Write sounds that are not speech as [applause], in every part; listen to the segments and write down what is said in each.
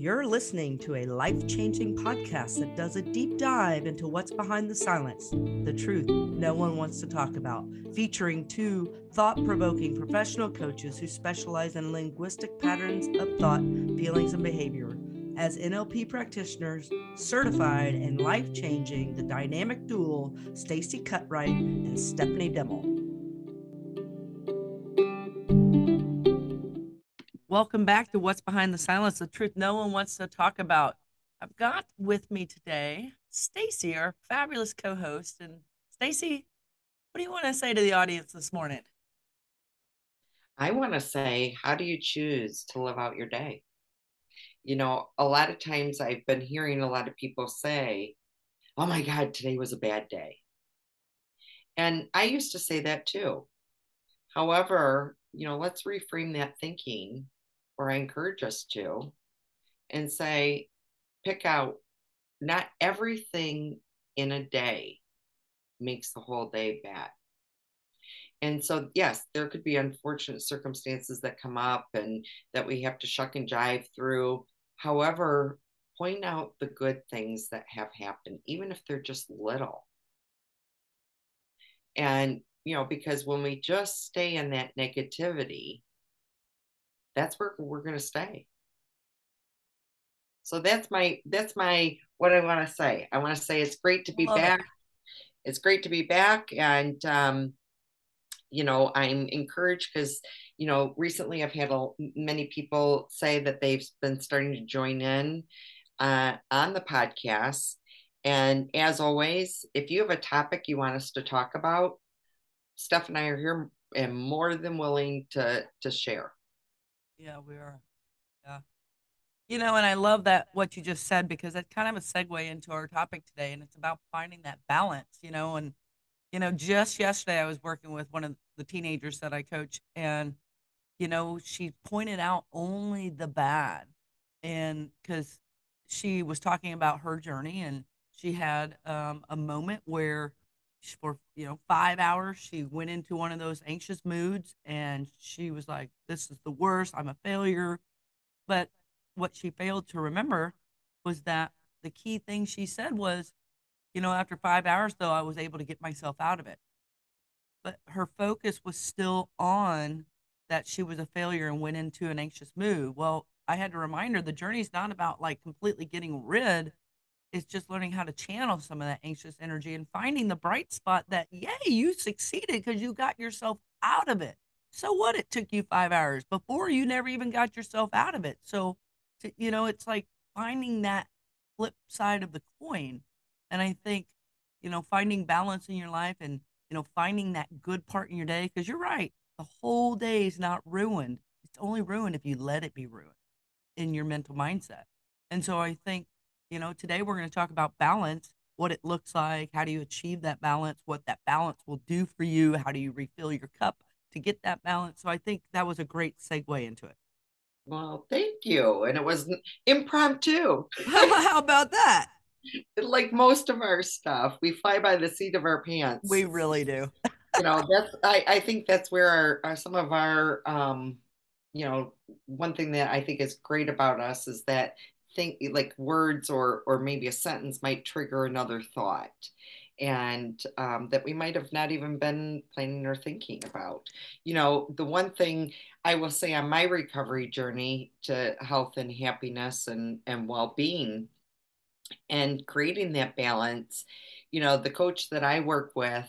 You're listening to a life changing podcast that does a deep dive into what's behind the silence, the truth no one wants to talk about, featuring two thought provoking professional coaches who specialize in linguistic patterns of thought, feelings, and behavior. As NLP practitioners, certified and life changing, the dynamic duo, Stacey Cutright and Stephanie Dimmel. Welcome back to What's Behind the Silence, the truth no one wants to talk about. I've got with me today Stacey, our fabulous co-host. And Stacey, what do you want to say to the audience this morning? I want to say, how do you choose to live out your day? You know, a lot of times I've been hearing a lot of people say, Oh my God, today was a bad day. And I used to say that too. However, you know, let's reframe that thinking or I encourage us to, and say, pick out not everything in a day makes the whole day bad. And so, yes, there could be unfortunate circumstances that come up and that we have to shuck and jive through. However, point out the good things that have happened, even if they're just little. And, you know, because when we just stay in that negativity, that's where we're going to stay. So that's my that's my what i want to say. I want to say it's great to be Love back. It. it's great to be back and um you know i'm encouraged because you know recently i've had a, many people say that they've been starting to join in uh, on the podcast. And as always if you have a topic you want us to talk about steph and i are here and more than willing to to share yeah, we are. Yeah. You know, and I love that what you just said because it's kind of a segue into our topic today, and it's about finding that balance, you know. And, you know, just yesterday I was working with one of the teenagers that I coach, and, you know, she pointed out only the bad. And because she was talking about her journey, and she had um, a moment where for you know five hours she went into one of those anxious moods and she was like this is the worst. I'm a failure. But what she failed to remember was that the key thing she said was you know after five hours though i was able to get myself out of it. But her focus was still on that she was a failure and went into an anxious mood. Well i had to remind her the journey's not about like completely getting rid is just learning how to channel some of that anxious energy and finding the bright spot that, yay, you succeeded because you got yourself out of it. So what? It took you five hours before you never even got yourself out of it. So, to, you know, it's like finding that flip side of the coin. And I think, you know, finding balance in your life and, you know, finding that good part in your day, because you're right, the whole day is not ruined. It's only ruined if you let it be ruined in your mental mindset. And so I think you know, today we're going to talk about balance, what it looks like, how do you achieve that balance, what that balance will do for you, how do you refill your cup to get that balance. So I think that was a great segue into it. Well, thank you. And it was impromptu. [laughs] how about that? [laughs] like most of our stuff, we fly by the seat of our pants. We really do. [laughs] you know, that's I, I think that's where our, our some of our um you know, one thing that I think is great about us is that think like words or or maybe a sentence might trigger another thought and um, that we might have not even been planning or thinking about. You know the one thing i will say on my recovery journey to health and happiness and and well-being and creating that balance you know the coach that i work with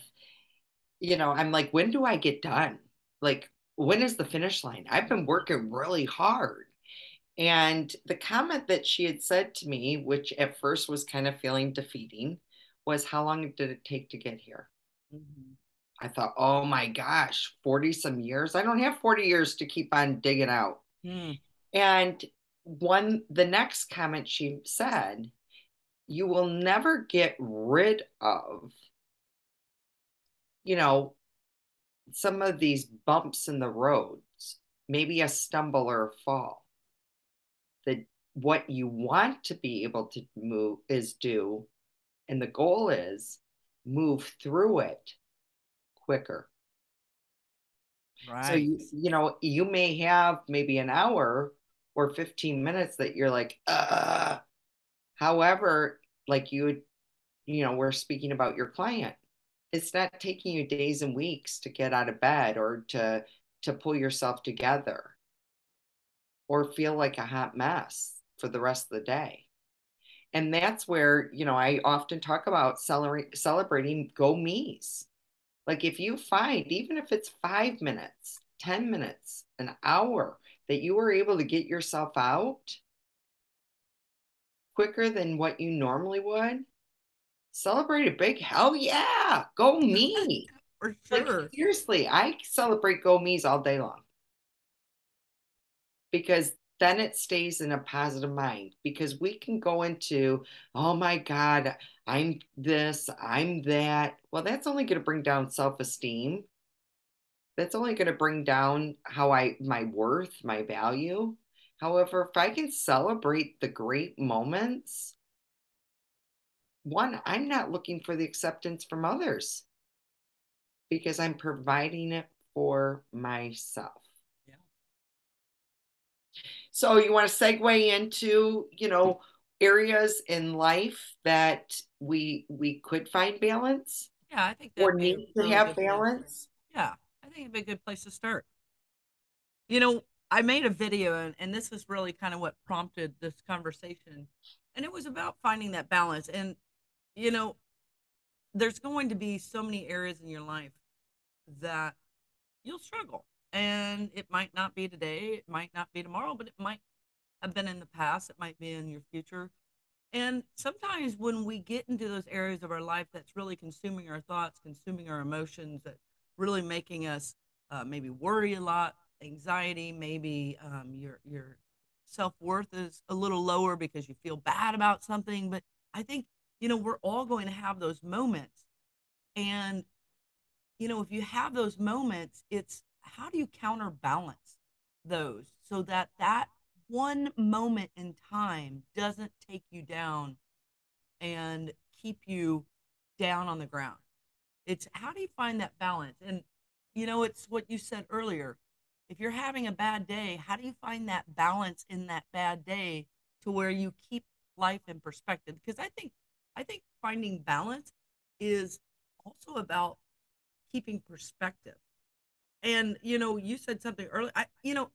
you know i'm like when do i get done? Like when is the finish line? I've been working really hard and the comment that she had said to me, which at first was kind of feeling defeating, was how long did it take to get here? Mm-hmm. I thought, oh my gosh, 40 some years. I don't have 40 years to keep on digging out. Mm. And one, the next comment she said, you will never get rid of, you know, some of these bumps in the roads, maybe a stumble or a fall the what you want to be able to move is do and the goal is move through it quicker right so you, you know you may have maybe an hour or 15 minutes that you're like, uh. However, like you, you know, we're speaking about your client. It's not taking you days and weeks to get out of bed or to to pull yourself together or feel like a hot mess for the rest of the day. And that's where, you know, I often talk about celebrating go me's. Like if you find, even if it's five minutes, 10 minutes, an hour, that you were able to get yourself out quicker than what you normally would, celebrate a big hell yeah, go [laughs] me. For sure. Like, seriously, I celebrate go me's all day long because then it stays in a positive mind because we can go into, oh my God, I'm this, I'm that. Well, that's only going to bring down self esteem. That's only going to bring down how I, my worth, my value. However, if I can celebrate the great moments, one, I'm not looking for the acceptance from others because I'm providing it for myself. So you want to segue into, you know, areas in life that we we could find balance? Yeah, I think or need to really have balance. Yeah, I think it'd be a good place to start. You know, I made a video and, and this is really kind of what prompted this conversation. And it was about finding that balance. And, you know, there's going to be so many areas in your life that you'll struggle and it might not be today, it might not be tomorrow, but it might have been in the past, it might be in your future. And sometimes when we get into those areas of our life that's really consuming our thoughts, consuming our emotions, that really making us uh, maybe worry a lot, anxiety, maybe um, your your self worth is a little lower because you feel bad about something. But I think you know we're all going to have those moments, and you know if you have those moments, it's how do you counterbalance those so that that one moment in time doesn't take you down and keep you down on the ground? It's how do you find that balance? And you know it's what you said earlier. If you're having a bad day how do you find that balance in that bad day to where you keep life in perspective? Because i think i think finding balance is also about keeping perspective and you know, you said something earlier. I, you know,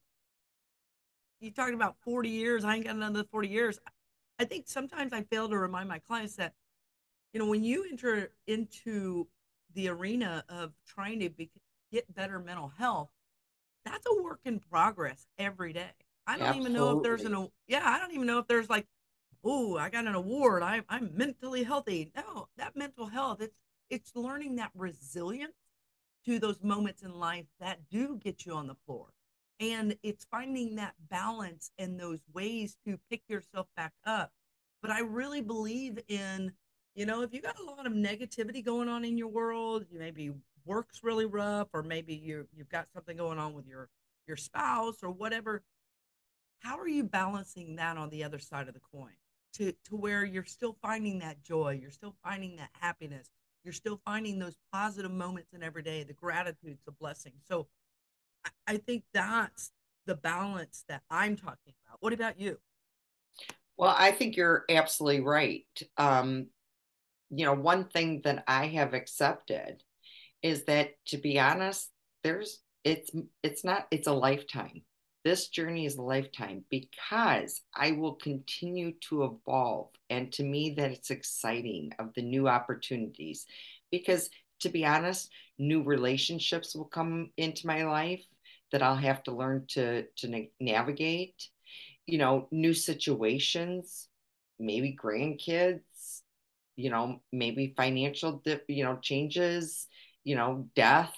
you talked about 40 years. I ain't got another 40 years. I think sometimes I fail to remind my clients that, you know, when you enter into the arena of trying to be, get better mental health, that's a work in progress every day. I don't Absolutely. even know if there's an yeah, I don't even know if there's like, oh, I got an award. I, I'm mentally healthy. No, that mental health, it's it's learning that resilience to those moments in life that do get you on the floor. And it's finding that balance and those ways to pick yourself back up. But I really believe in, you know, if you got a lot of negativity going on in your world, you maybe work's really rough, or maybe you you've got something going on with your your spouse or whatever. How are you balancing that on the other side of the coin to to where you're still finding that joy, you're still finding that happiness, you're still finding those positive moments in every day, the gratitude, the blessing. So I think that's the balance that I'm talking about. What about you? Well, I think you're absolutely right. Um, you know, one thing that I have accepted is that to be honest, there's it's it's not it's a lifetime. This journey is a lifetime because I will continue to evolve. And to me, that it's exciting of the new opportunities. Because to be honest, new relationships will come into my life that I'll have to learn to, to na- navigate. You know, new situations, maybe grandkids, you know, maybe financial, dip, you know, changes, you know, death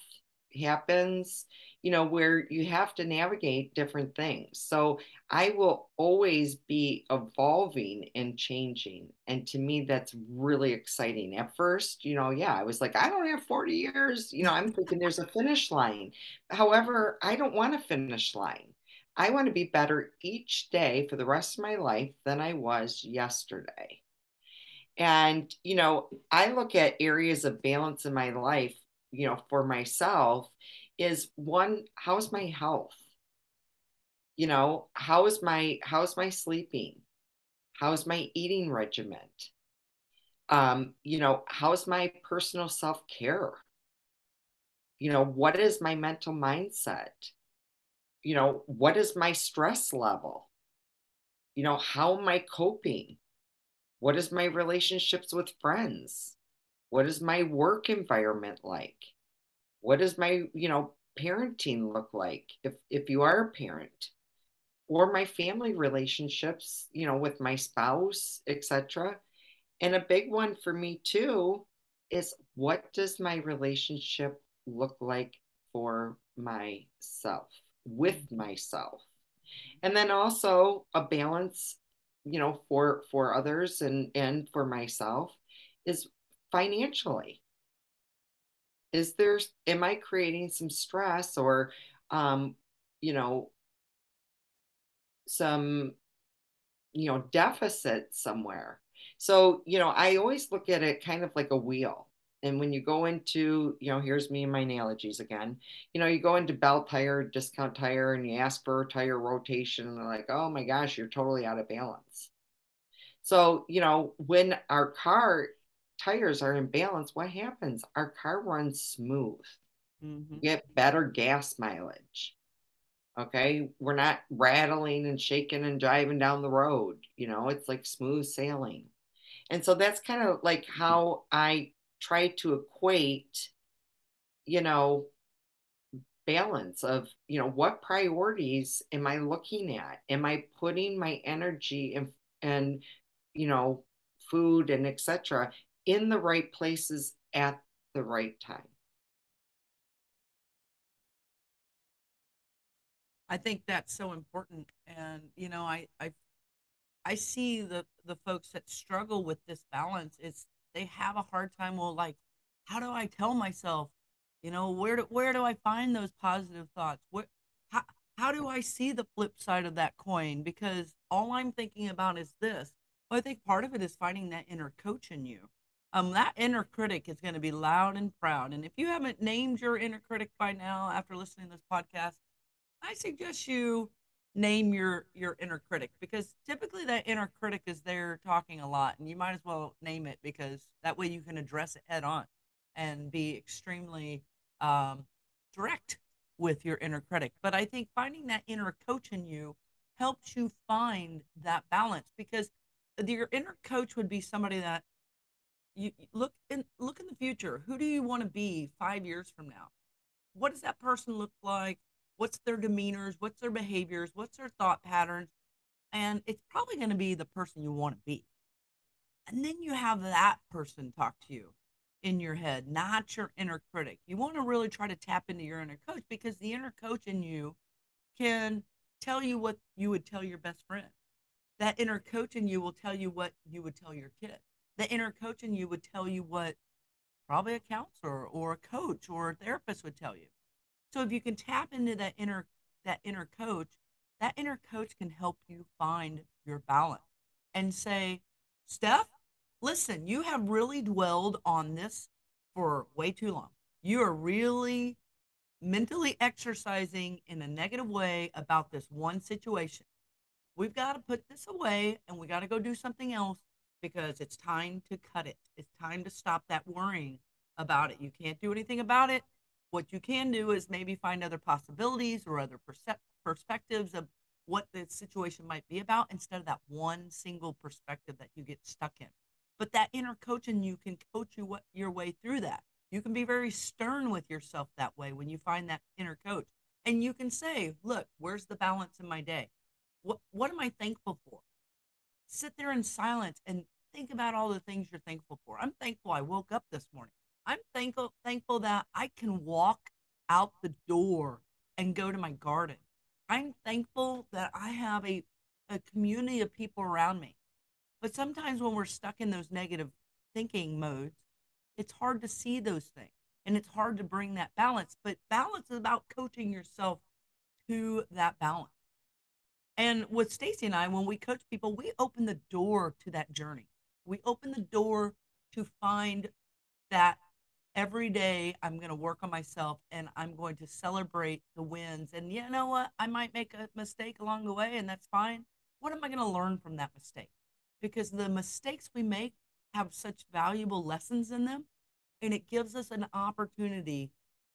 happens you know, where you have to navigate different things. So I will always be evolving and changing. And to me, that's really exciting. At first, you know, yeah, I was like, I don't have 40 years. You know, I'm thinking there's a finish line. However, I don't want a finish line. I want to be better each day for the rest of my life than I was yesterday. And, you know, I look at areas of balance in my life, you know, for myself is one, how's my health? You know, how is my how's my sleeping? How's my eating regiment? Um, you know, how's my personal self-care? You know, what is my mental mindset? You know, what is my stress level? You know, how am I coping? What is my relationships with friends? What is my work environment like? What does my, you know, parenting look like if if you are a parent? Or my family relationships, you know, with my spouse, etc. And a big one for me too is what does my relationship look like for myself, with mm-hmm. myself? And then also a balance, you know, for for others and and for myself is financially. Is there am I creating some stress or um, you know, some you know, deficit somewhere. So, you know, I always look at it kind of like a wheel. And when you go into, you know, here's me and my analogies again. You know, you go into Belle Tire, discount tire, and you ask for tire rotation, and they're like, oh my gosh, you're totally out of balance. So, you know, when our car tires are in balance, what happens? Our car runs smooth. Mm-hmm. get better gas mileage. Okay. We're not rattling and shaking and driving down the road. You know, it's like smooth sailing. And so that's kind of like how I try to equate, you know, balance of, you know, what priorities am I looking at? Am I putting my energy and, and you know, food and etc. in the right places at the right time? I think that's so important. And, you know, I, I, I see the, the folks that struggle with this balance. It's, they have a hard time. Well, like, how do I tell myself, you know, where do, where do I find those positive thoughts? What, how, how do I see the flip side of that coin? Because all I'm thinking about is this. Well, I think part of it is finding that inner coach in you. Um, that inner critic is going to be loud and proud. And if you haven't named your inner critic by now after listening to this podcast, I suggest you name your your inner critic because typically that inner critic is there talking a lot and you might as well name it because that way you can address it head on and be extremely um, direct with your inner critic but i think finding that inner coach in you helps you find that balance because your inner coach would be somebody that you look in look in the future who do you want to be five years from now what does that person look like what's their demeanors, what's their behaviors, what's their thought patterns. And it's probably going to be the person you want to be. And then you have that person talk to you in your head, not your inner critic. You want to really try to tap into your inner coach because the inner coach in you can tell you what you would tell your best friend. That inner coach in you will tell you what you would tell your kid. The inner coach in you would tell you what probably a counselor or a coach or a therapist would tell you. So if you can tap into that inner that inner coach, that inner coach can help you find your balance and say, Steph, listen, you have really dwelled on this for way too long. You are really mentally exercising in a negative way about this one situation. We've got to put this away and we got to go do something else because it's time to cut it. It's time to stop that worrying about it. You can't do anything about it. What you can do is maybe find other possibilities or other perspectives of what the situation might be about instead of that one single perspective that you get stuck in. But that inner coach and you can coach you what, your way through that. You can be very stern with yourself that way when you find that inner coach. And you can say, look, where's the balance in my day? What, what am I thankful for? Sit there in silence and think about all the things you're thankful for. I'm thankful I woke up this morning. I'm thankful thankful that I can walk out the door and go to my garden. I'm thankful that I have a, a community of people around me. But sometimes when we're stuck in those negative thinking modes, it's hard to see those things and it's hard to bring that balance. But balance is about coaching yourself to that balance. And with Stacey and I, when we coach people, we open the door to that journey. We open the door to find that every day I'm going to work on myself and I'm going to celebrate the wins. And you know what? I might make a mistake along the way, and that's fine. What am I going to learn from that mistake? Because the mistakes we make have such valuable lessons in them, and it gives us an opportunity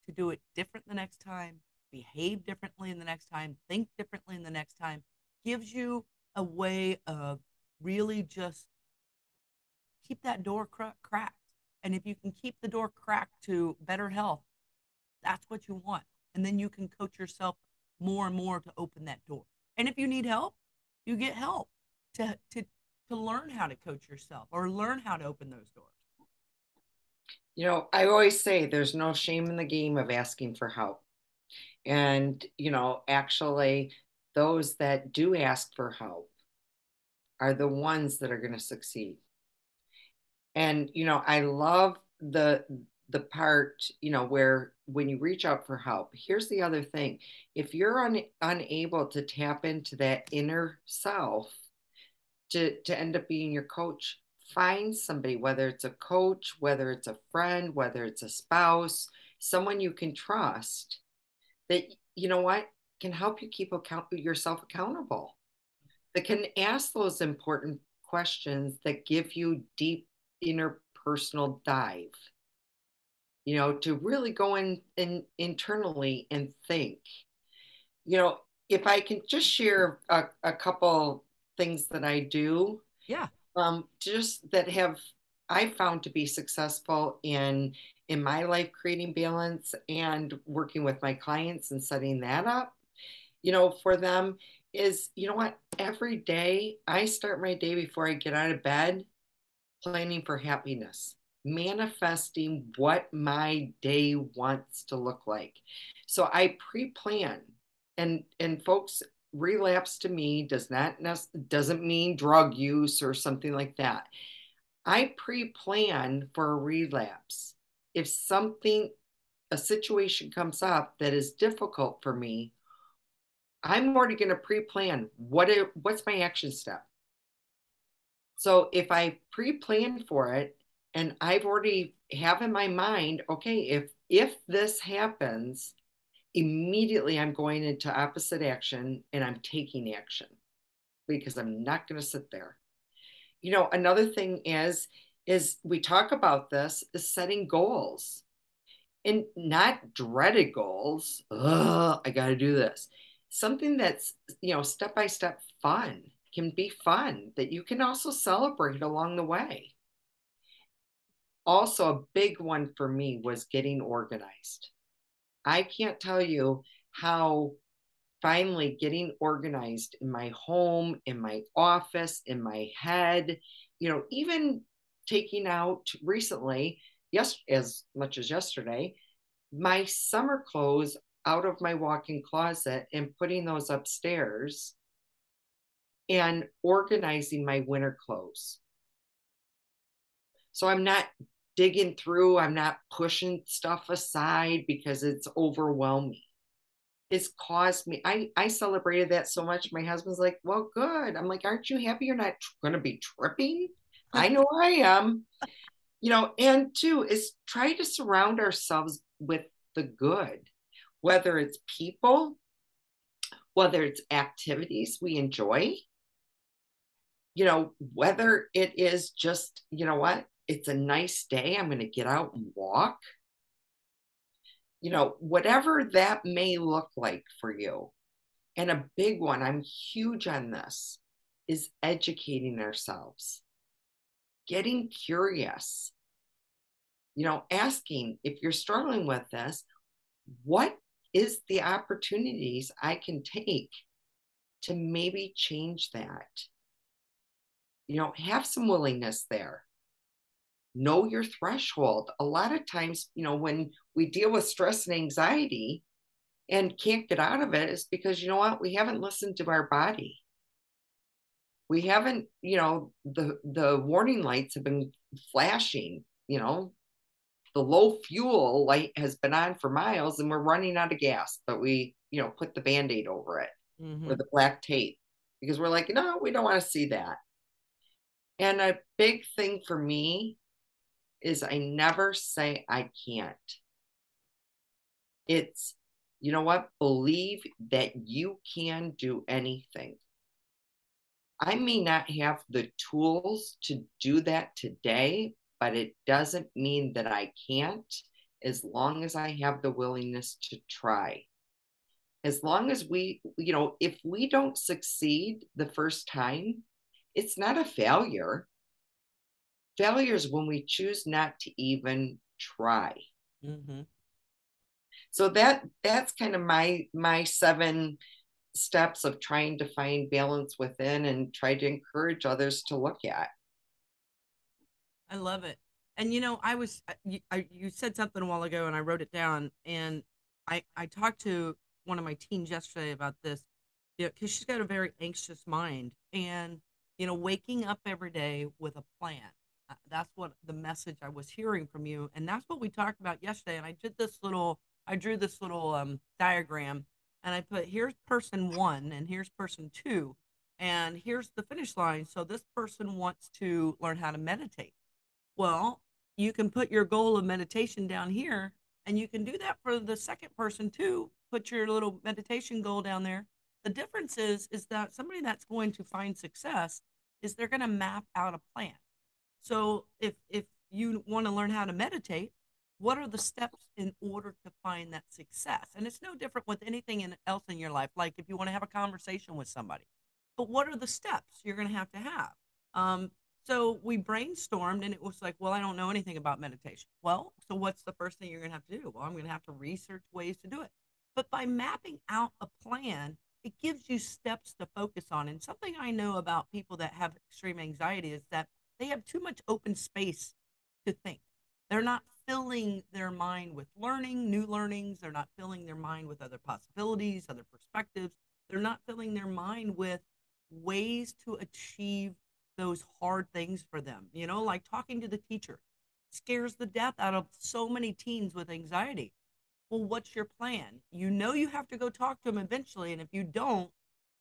to do it different the next time, behave differently in the next time, think differently in the next time. Gives you a way of really just keep that door cra- cracked and if you can keep the door cracked to better health, that's what you want. And then you can coach yourself more and more to open that door. And if you need help, you get help to to to learn how to coach yourself or learn how to open those doors. You know, I always say there's no shame in the game of asking for help. And, you know, actually, those that do ask for help are the ones that are going to succeed. And you know i love the the part you know where when you reach out for help here's the other thing. If you're un, unable to tap into that inner self to to end up being your coach find somebody whether it's a coach whether it's a friend whether it's a spouse someone you can trust that you know what can help you keep account yourself accountable that can ask those important questions that give you deep interpersonal dive. You know to really go in, in internally and think. You know if i can just share a, a couple things that i do yeah. um just that have i found to be successful in in my life creating balance and working with my clients and setting that up you know for them is you know what every day i start my day before i get out of bed planning for happiness, manifesting what my day wants to look like. So I pre-plan and and folks relapse to me does not doesn't mean drug use or something like that. I pre-plan for a relapse. If something a situation comes up that is difficult for me, I'm already going to pre-plan what it, what's my action step so if I pre-plan for it and I've already have in my mind, okay, if if this happens, immediately I'm going into opposite action and I'm taking action because I'm not going to sit there. You know, another thing is is we talk about this is setting goals and not dreaded goals. Oh, I got to do this. Something that's, you know, step by step fun can be fun that you can also celebrate along the way. Also, a big one for me was getting organized. I can't tell you how finally getting organized in my home, in my office, in my head, you know, even taking out recently, yes, as much as yesterday, my summer clothes out of my walk-in closet and putting those upstairs and organizing my winter clothes. So I'm not digging through, I'm not pushing stuff aside because it's overwhelming. It's caused me, I, I celebrated that so much. My husband's like, Well, good. I'm like, Aren't you happy you're not going to be tripping? I know I am. You know, and two is try to surround ourselves with the good, whether it's people, whether it's activities we enjoy, you know, whether it is just, you know what, it's a nice day, I'm going to get out and walk. You know, whatever that may look like for you. And a big one, I'm huge on this, is educating ourselves, getting curious, you know, asking if you're struggling with this, what is the opportunities I can take to maybe change that? you know, have some willingness there. Know your threshold. A lot of times, you know, when we deal with stress and anxiety and can't get out of it, it's because, you know what, we haven't listened to our body. We haven't, you know, the the warning lights have been flashing, you know, the low fuel light has been on for miles and we're running out of gas, but we, you know, put the band-aid over it mm-hmm. or the black tape because we're like, no, we don't want to see that. And a big thing for me is I never say I can't. It's, you know what? Believe that you can do anything. I may not have the tools to do that today, but it doesn't mean that I can't as long as I have the willingness to try. As long as we, you know, if we don't succeed the first time, it's not a failure. Failure is when we choose not to even try. Mm-hmm. So that that's kind of my my seven steps of trying to find balance within and try to encourage others to look at. I love it. And you know, I was you, I, you said something a while ago, and I wrote it down. And I I talked to one of my teens yesterday about this, you know, because she's got a very anxious mind, and you know, waking up every day with a plan. Uh, that's what the message I was hearing from you, and that's what we talked about yesterday. And I did this little, I drew this little um, diagram, and I put here's person one, and here's person two, and here's the finish line. So this person wants to learn how to meditate. Well, you can put your goal of meditation down here and you can do that for the second person too. Put your little meditation goal down there. The difference is is that somebody that's going to find success is they're going to map out a plan. So if if you want to learn how to meditate what are the steps in order to find that success? And it's no different with anything in, else in your life like if you want to have a conversation with somebody. But what are the steps you're going to have to have? Um, so we brainstormed and it was like, well, I don't know anything about meditation. Well, so what's the first thing you're going to have to do? Well, I'm going to have to research ways to do it. But by mapping out a plan, it gives you steps to focus on. And something I know about people that have extreme anxiety is that they have too much open space to think. They're not filling their mind with learning, new learnings. They're not filling their mind with other possibilities, other perspectives. They're not filling their mind with ways to achieve those hard things for them. You know, like talking to the teacher scares the death out of so many teens with anxiety. Well, what's your plan? You know you have to go talk to them eventually, and if you don't,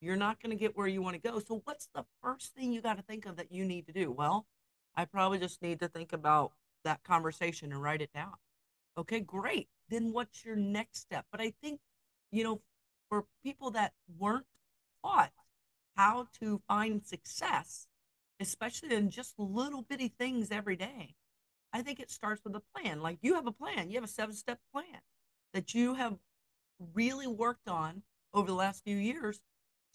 you're not going to get where you want to go. So, what's the first thing you got to think of that you need to do? Well, I probably just need to think about that conversation and write it down. Okay, great. Then what's your next step? But I think, you know, for people that weren't taught how to find success, especially in just little bitty things every day. I think it starts with a plan. Like you have a plan, you have a seven step plan that you have really worked on over the last few years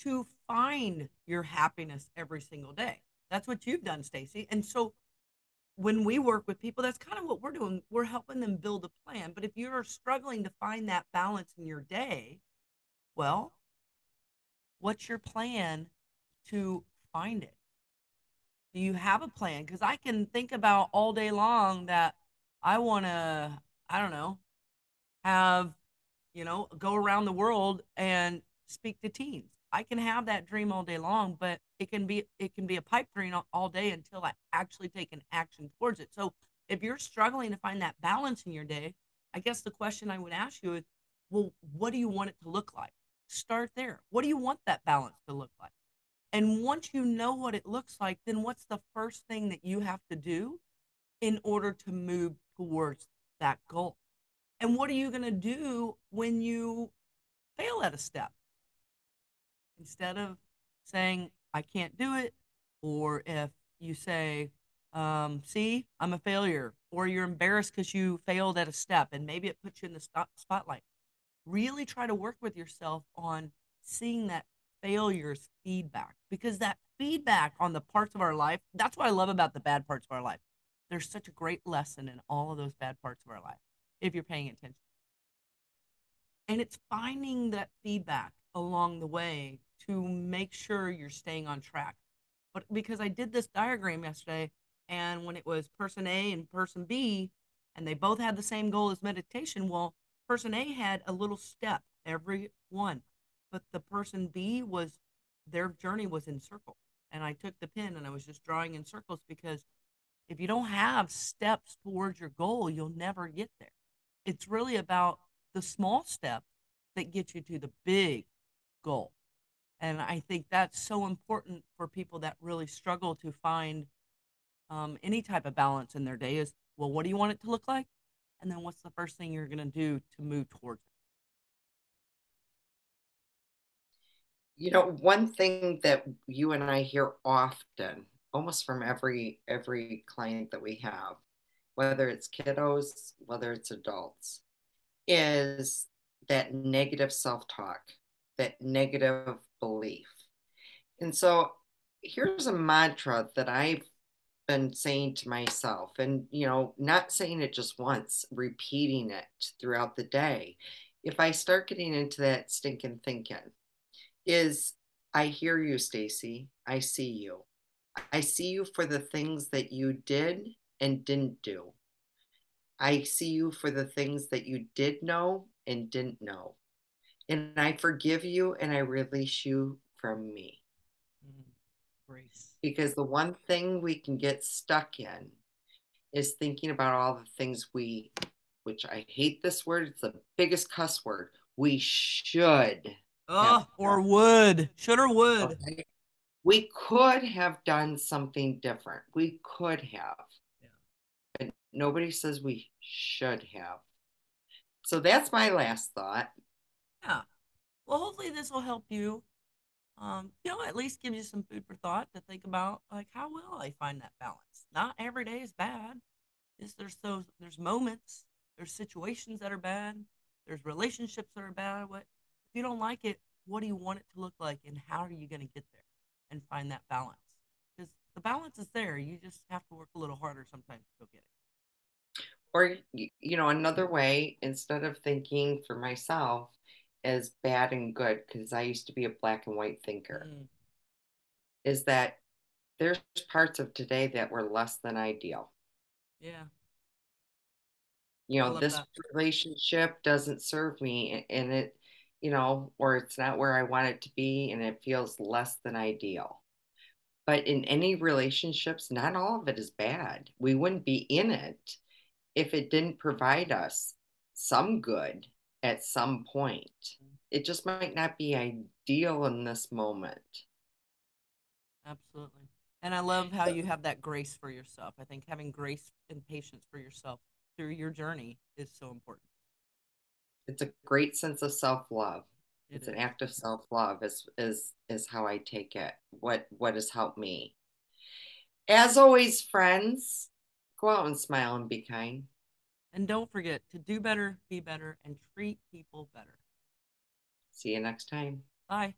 to find your happiness every single day. That's what you've done, Stacey. And so when we work with people, that's kind of what we're doing. We're helping them build a plan. But if you're struggling to find that balance in your day, well, what's your plan to find it? Do you have a plan? Because I can think about all day long that I want to, I don't know, have, you know, go around the world and speak to teens. I can have that dream all day long, but it can be it can be a pipe dream all day until I actually take an action towards it. So if you're struggling to find that balance in your day, I guess the question I would ask you is, well, what do you want it to look like? Start there. What do you want that balance to look like? And once you know what it looks like, then what's the first thing that you have to do in order to move towards that goal? And what are you going to do when you fail at a step? Instead of saying, I can't do it, or if you say, um, see, I'm a failure, or you're embarrassed because you failed at a step and maybe it puts you in the spotlight. Really try to work with yourself on seeing that failures feedback because that feedback on the parts of our life that's what i love about the bad parts of our life. There's such a great lesson in all of those bad parts of our life if you're paying attention and it's finding that feedback along the way to make sure you're staying on track. But because i did this diagram yesterday and when it was person a and person b and they both had the same goal as meditation well person a had a little step every one but the person B was their journey was in circles. And I took the pen and I was just drawing in circles because if you don't have steps towards your goal, you'll never get there. It's really about the small steps that get you to the big goal. And I think that's so important for people that really struggle to find um, any type of balance in their day is well, what do you want it to look like? And then what's the first thing you're going to do to move towards it? You know, one thing that you and I hear often, almost from every every client that we have, whether it's kiddos, whether it's adults, is that negative self-talk, that negative belief. And so here's a mantra that I've been saying to myself, and you know, not saying it just once, repeating it throughout the day. If I start getting into that stinking thinking, is I hear you, Stacey. I see you. I see you for the things that you did and didn't do. I see you for the things that you did know and didn't know. And I forgive you and I release you from me. Mm, grace. Because the one thing we can get stuck in is thinking about all the things we, which I hate this word, it's the biggest cuss word, we should. Oh, or would. Should or would. Okay. We could have done something different. We could have. Yeah. But nobody says we should have. So that's my last thought. Yeah. Well, hopefully this will help you. Um, you know, at least give you some food for thought to think about. Like, how will I find that balance? Not every day is bad. Is there's those there's moments, there's situations that are bad, there's relationships that are bad. What if you don't like it? What do you want it to look like, and how are you going to get there and find that balance? Because the balance is there. You just have to work a little harder sometimes to go get it. Or, you know, another way, instead of thinking for myself as bad and good, because I used to be a black and white thinker, mm. is that there's parts of today that were less than ideal. Yeah. You know, this that. relationship doesn't serve me and it, you know, or it's not where I want it to be and it feels less than ideal. But in any relationships, not all of it is bad. We wouldn't be in it if it didn't provide us some good at some point. Mm-hmm. It just might not be ideal in this moment. Absolutely. And I love how you have that grace for yourself. I think having grace and patience for yourself through your journey is so important. It's a great sense of self-love. It it's is. an act of self-love is is is how I take it. What what has helped me. As always, friends, Go out and smile and be kind. And don't forget to do better, be better, and treat people better. See you next time. Bye.